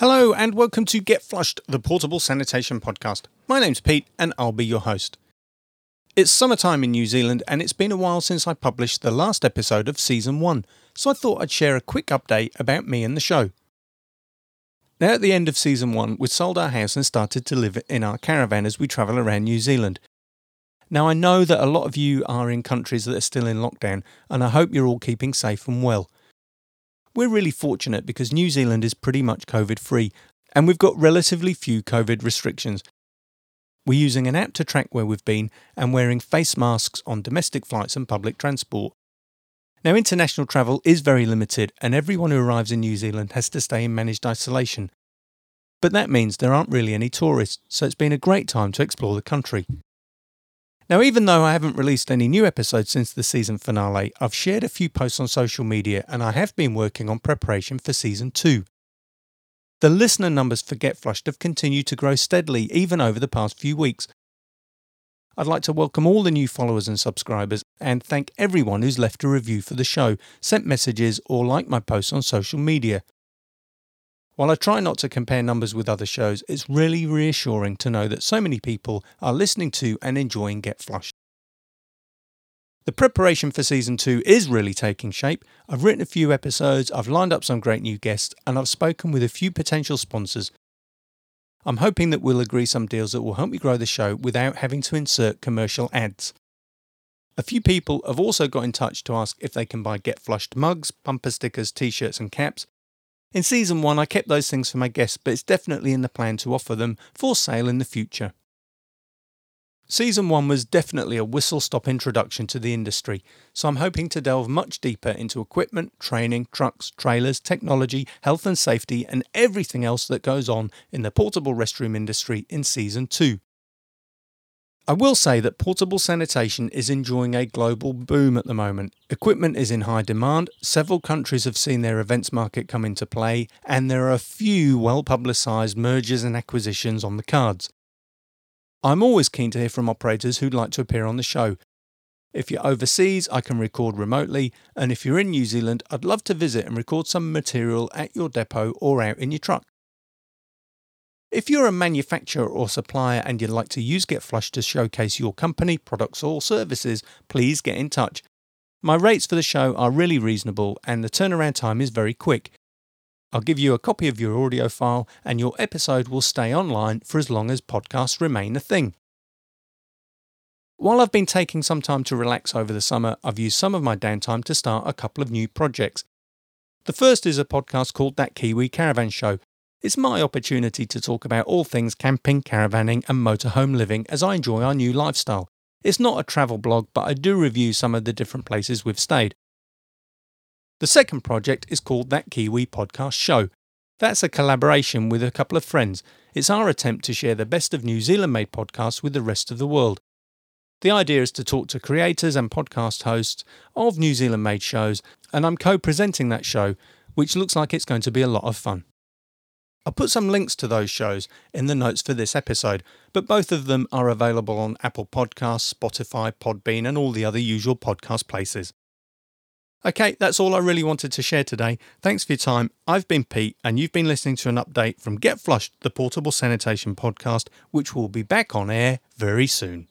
Hello and welcome to Get Flushed, the portable sanitation podcast. My name's Pete and I'll be your host. It's summertime in New Zealand and it's been a while since I published the last episode of season 1, so I thought I'd share a quick update about me and the show. Now, at the end of season 1, we'd sold our house and started to live in our caravan as we travel around New Zealand. Now, I know that a lot of you are in countries that are still in lockdown, and I hope you're all keeping safe and well. We're really fortunate because New Zealand is pretty much COVID free and we've got relatively few COVID restrictions. We're using an app to track where we've been and wearing face masks on domestic flights and public transport. Now, international travel is very limited and everyone who arrives in New Zealand has to stay in managed isolation. But that means there aren't really any tourists, so it's been a great time to explore the country. Now, even though I haven't released any new episodes since the season finale, I've shared a few posts on social media and I have been working on preparation for season 2. The listener numbers for Get Flushed have continued to grow steadily even over the past few weeks. I'd like to welcome all the new followers and subscribers and thank everyone who's left a review for the show, sent messages, or liked my posts on social media. While I try not to compare numbers with other shows, it's really reassuring to know that so many people are listening to and enjoying Get Flushed. The preparation for season two is really taking shape. I've written a few episodes, I've lined up some great new guests, and I've spoken with a few potential sponsors. I'm hoping that we'll agree some deals that will help me grow the show without having to insert commercial ads. A few people have also got in touch to ask if they can buy Get Flushed mugs, bumper stickers, t shirts, and caps, in season one, I kept those things for my guests, but it's definitely in the plan to offer them for sale in the future. Season 1 was definitely a whistle stop introduction to the industry, so I'm hoping to delve much deeper into equipment, training, trucks, trailers, technology, health and safety, and everything else that goes on in the portable restroom industry in Season 2. I will say that portable sanitation is enjoying a global boom at the moment. Equipment is in high demand, several countries have seen their events market come into play, and there are a few well publicised mergers and acquisitions on the cards. I'm always keen to hear from operators who'd like to appear on the show. If you're overseas, I can record remotely, and if you're in New Zealand, I'd love to visit and record some material at your depot or out in your truck. If you're a manufacturer or supplier and you'd like to use Get Flushed to showcase your company, products, or services, please get in touch. My rates for the show are really reasonable and the turnaround time is very quick. I'll give you a copy of your audio file and your episode will stay online for as long as podcasts remain a thing. While I've been taking some time to relax over the summer, I've used some of my downtime to start a couple of new projects. The first is a podcast called That Kiwi Caravan Show, it's my opportunity to talk about all things camping, caravanning, and motorhome living as I enjoy our new lifestyle. It's not a travel blog, but I do review some of the different places we've stayed. The second project is called That Kiwi Podcast Show. That's a collaboration with a couple of friends. It's our attempt to share the best of New Zealand made podcasts with the rest of the world. The idea is to talk to creators and podcast hosts of New Zealand made shows, and I'm co presenting that show, which looks like it's going to be a lot of fun. I'll put some links to those shows in the notes for this episode, but both of them are available on Apple Podcasts, Spotify, Podbean, and all the other usual podcast places. Okay, that's all I really wanted to share today. Thanks for your time. I've been Pete, and you've been listening to an update from Get Flushed, the portable sanitation podcast, which will be back on air very soon.